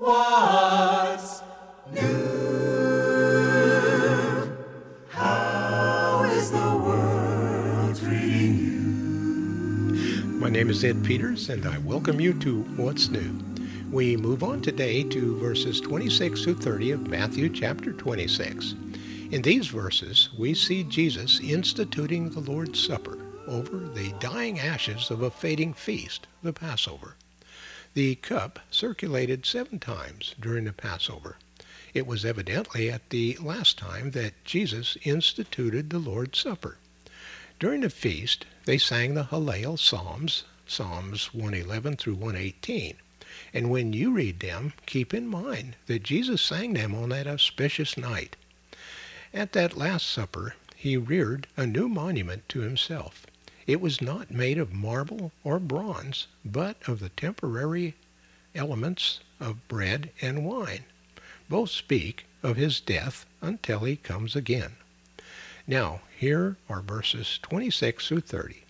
What's new? How is the world treating you? My name is Ed Peters, and I welcome you to What's New. We move on today to verses 26 through 30 of Matthew chapter 26. In these verses, we see Jesus instituting the Lord's Supper over the dying ashes of a fading feast, the Passover. The cup circulated seven times during the Passover. It was evidently at the last time that Jesus instituted the Lord's Supper. During the feast, they sang the Hallel Psalms, Psalms 111 through 118. And when you read them, keep in mind that Jesus sang them on that auspicious night. At that Last Supper, he reared a new monument to himself. It was not made of marble or bronze, but of the temporary elements of bread and wine. Both speak of his death until he comes again. Now, here are verses 26 through 30.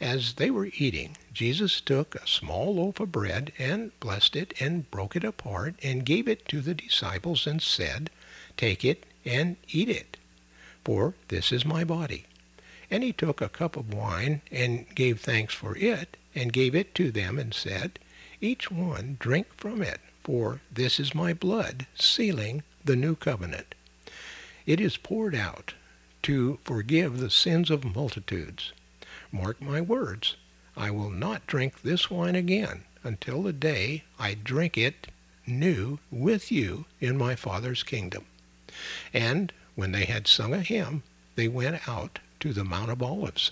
As they were eating, Jesus took a small loaf of bread and blessed it and broke it apart and gave it to the disciples and said, Take it and eat it, for this is my body. And he took a cup of wine and gave thanks for it, and gave it to them, and said, Each one drink from it, for this is my blood, sealing the new covenant. It is poured out to forgive the sins of multitudes. Mark my words, I will not drink this wine again until the day I drink it new with you in my Father's kingdom. And when they had sung a hymn, they went out to the Mount of Olives.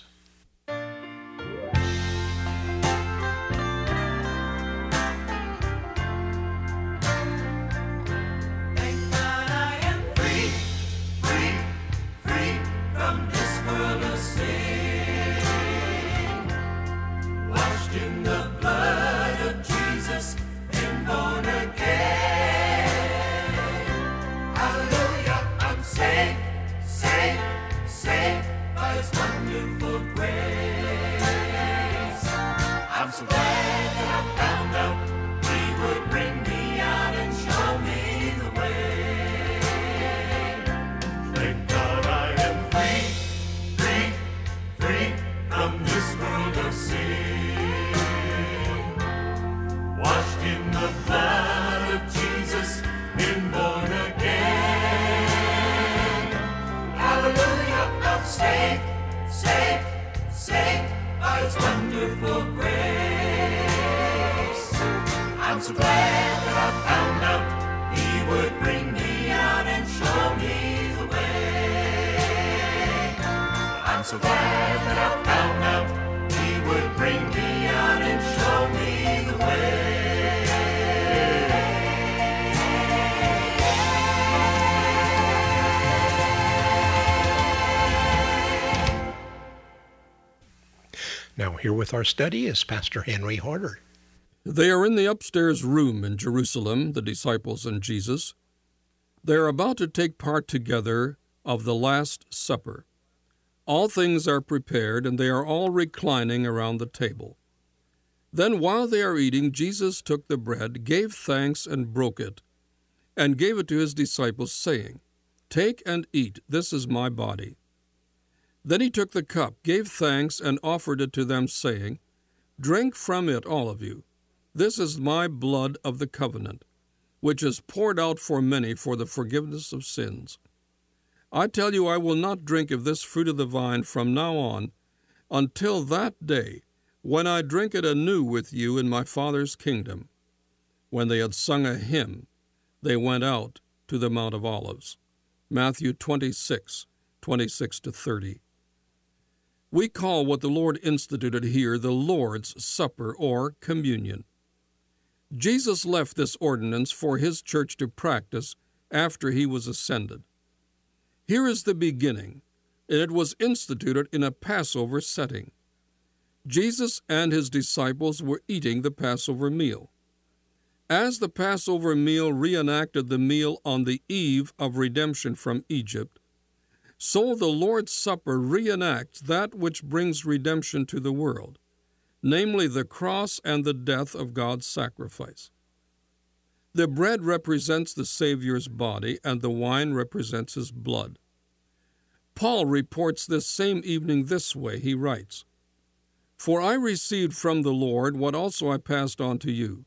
Here with our study is Pastor Henry Harder. They are in the upstairs room in Jerusalem, the disciples and Jesus. They are about to take part together of the Last Supper. All things are prepared, and they are all reclining around the table. Then, while they are eating, Jesus took the bread, gave thanks, and broke it, and gave it to his disciples, saying, Take and eat, this is my body. Then he took the cup, gave thanks, and offered it to them, saying, Drink from it, all of you. This is my blood of the covenant, which is poured out for many for the forgiveness of sins. I tell you, I will not drink of this fruit of the vine from now on until that day when I drink it anew with you in my Father's kingdom. When they had sung a hymn, they went out to the Mount of Olives. Matthew 26, 26 to 30. We call what the Lord instituted here the Lord's Supper or communion. Jesus left this ordinance for his church to practice after he was ascended. Here is the beginning, and it was instituted in a Passover setting. Jesus and his disciples were eating the Passover meal. As the Passover meal reenacted the meal on the eve of redemption from Egypt, so the Lord's Supper reenacts that which brings redemption to the world, namely the cross and the death of God's sacrifice. The bread represents the Savior's body, and the wine represents his blood. Paul reports this same evening this way. He writes, For I received from the Lord what also I passed on to you.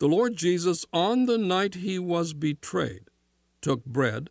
The Lord Jesus, on the night he was betrayed, took bread,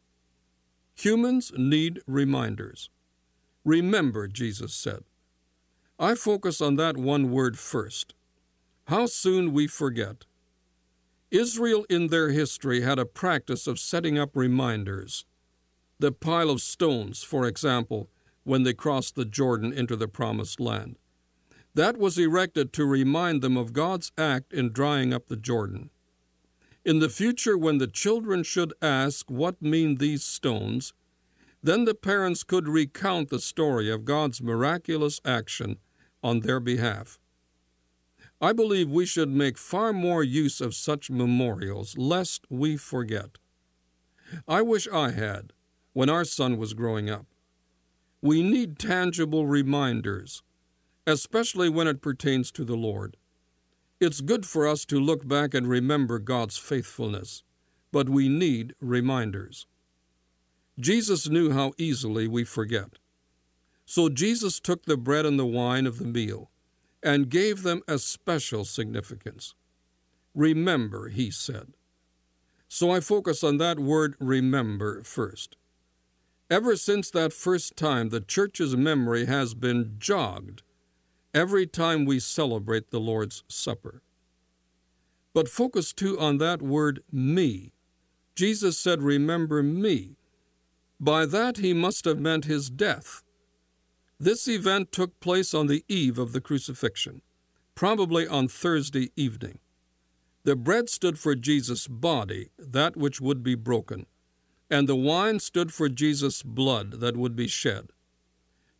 Humans need reminders. Remember, Jesus said. I focus on that one word first. How soon we forget. Israel in their history had a practice of setting up reminders. The pile of stones, for example, when they crossed the Jordan into the Promised Land. That was erected to remind them of God's act in drying up the Jordan. In the future, when the children should ask, What mean these stones? then the parents could recount the story of God's miraculous action on their behalf. I believe we should make far more use of such memorials, lest we forget. I wish I had when our son was growing up. We need tangible reminders, especially when it pertains to the Lord. It's good for us to look back and remember God's faithfulness, but we need reminders. Jesus knew how easily we forget. So Jesus took the bread and the wine of the meal and gave them a special significance. Remember, he said. So I focus on that word remember first. Ever since that first time, the church's memory has been jogged every time we celebrate the Lord's Supper. But focus too on that word me. Jesus said, Remember me. By that he must have meant his death. This event took place on the eve of the crucifixion, probably on Thursday evening. The bread stood for Jesus' body, that which would be broken, and the wine stood for Jesus' blood that would be shed.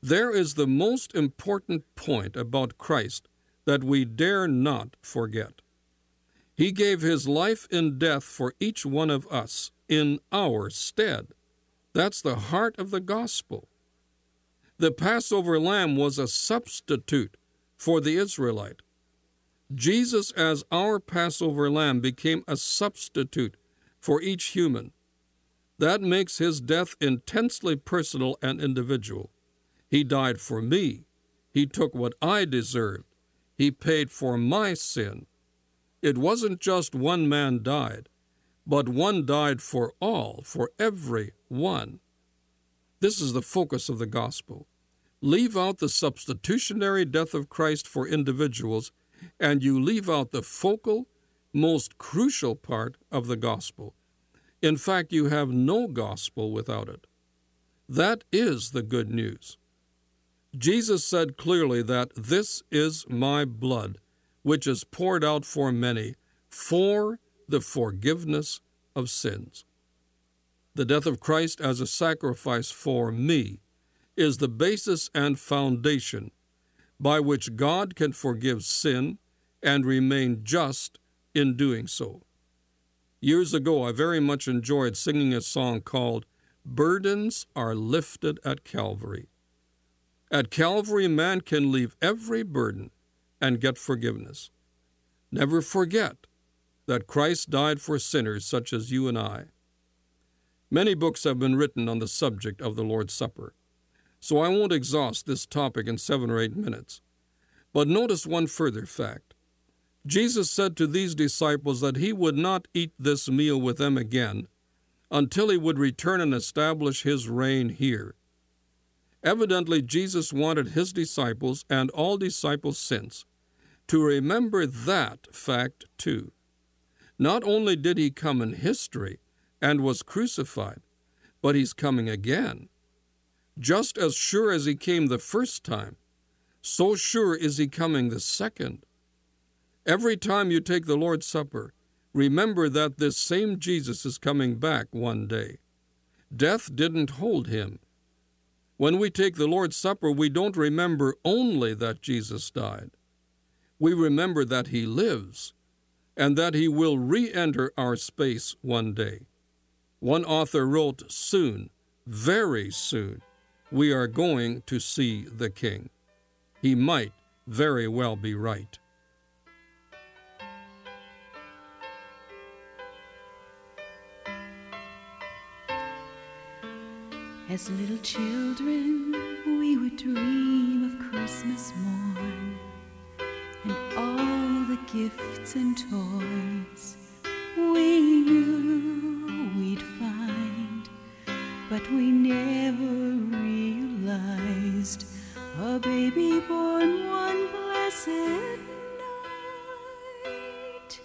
There is the most important point about Christ that we dare not forget. He gave his life in death for each one of us in our stead. That's the heart of the gospel. The Passover lamb was a substitute for the Israelite. Jesus, as our Passover lamb, became a substitute for each human. That makes his death intensely personal and individual. He died for me. He took what I deserved. He paid for my sin. It wasn't just one man died, but one died for all, for every one. This is the focus of the gospel. Leave out the substitutionary death of Christ for individuals, and you leave out the focal, most crucial part of the gospel. In fact, you have no gospel without it. That is the good news. Jesus said clearly that this is my blood, which is poured out for many, for the forgiveness of sins. The death of Christ as a sacrifice for me is the basis and foundation by which God can forgive sin and remain just in doing so. Years ago, I very much enjoyed singing a song called Burdens Are Lifted at Calvary. At Calvary, man can leave every burden and get forgiveness. Never forget that Christ died for sinners such as you and I. Many books have been written on the subject of the Lord's Supper, so I won't exhaust this topic in seven or eight minutes. But notice one further fact. Jesus said to these disciples that he would not eat this meal with them again until he would return and establish his reign here. Evidently, Jesus wanted his disciples and all disciples since to remember that fact too. Not only did he come in history, and was crucified, but he's coming again. Just as sure as he came the first time, so sure is he coming the second. Every time you take the Lord's Supper, remember that this same Jesus is coming back one day. Death didn't hold him. When we take the Lord's Supper, we don't remember only that Jesus died. We remember that he lives and that he will re enter our space one day. One author wrote, Soon, very soon, we are going to see the King. He might very well be right. As little children, we would dream of Christmas morn and all the gifts and toys we knew we'd find, but we never realized a baby born one blessed night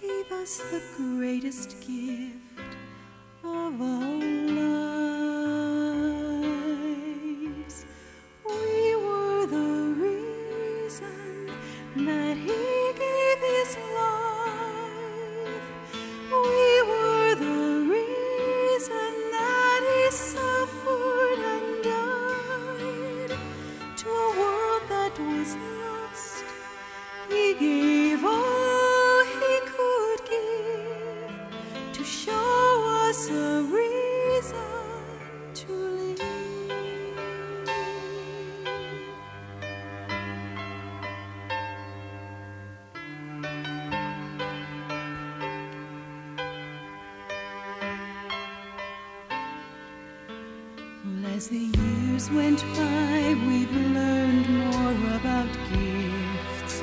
gave us the greatest gift of all as the years went by, we've learned more about gifts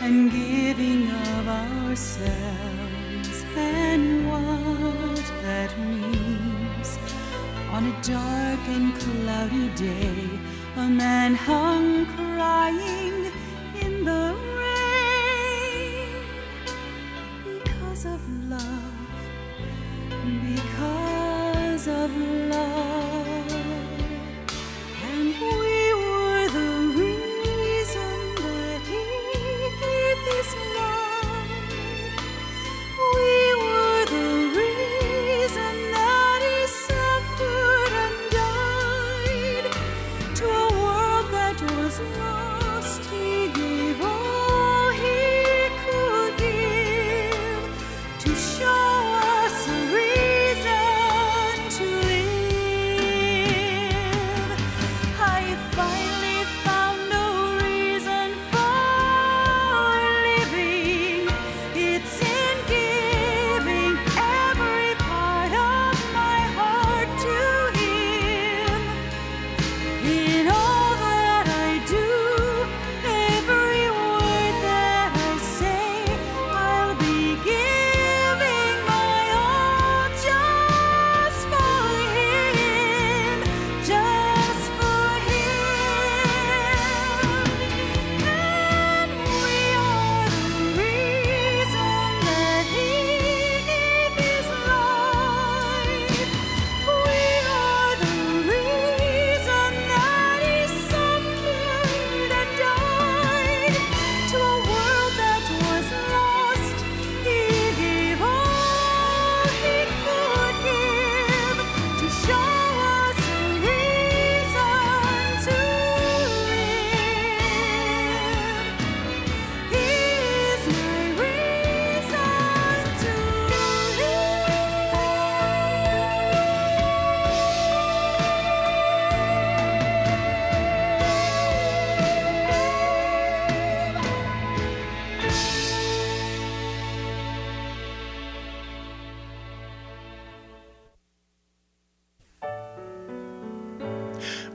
and giving of ourselves and what that means. On a dark and cloudy day, a man hung crying in the rain because of love because of love.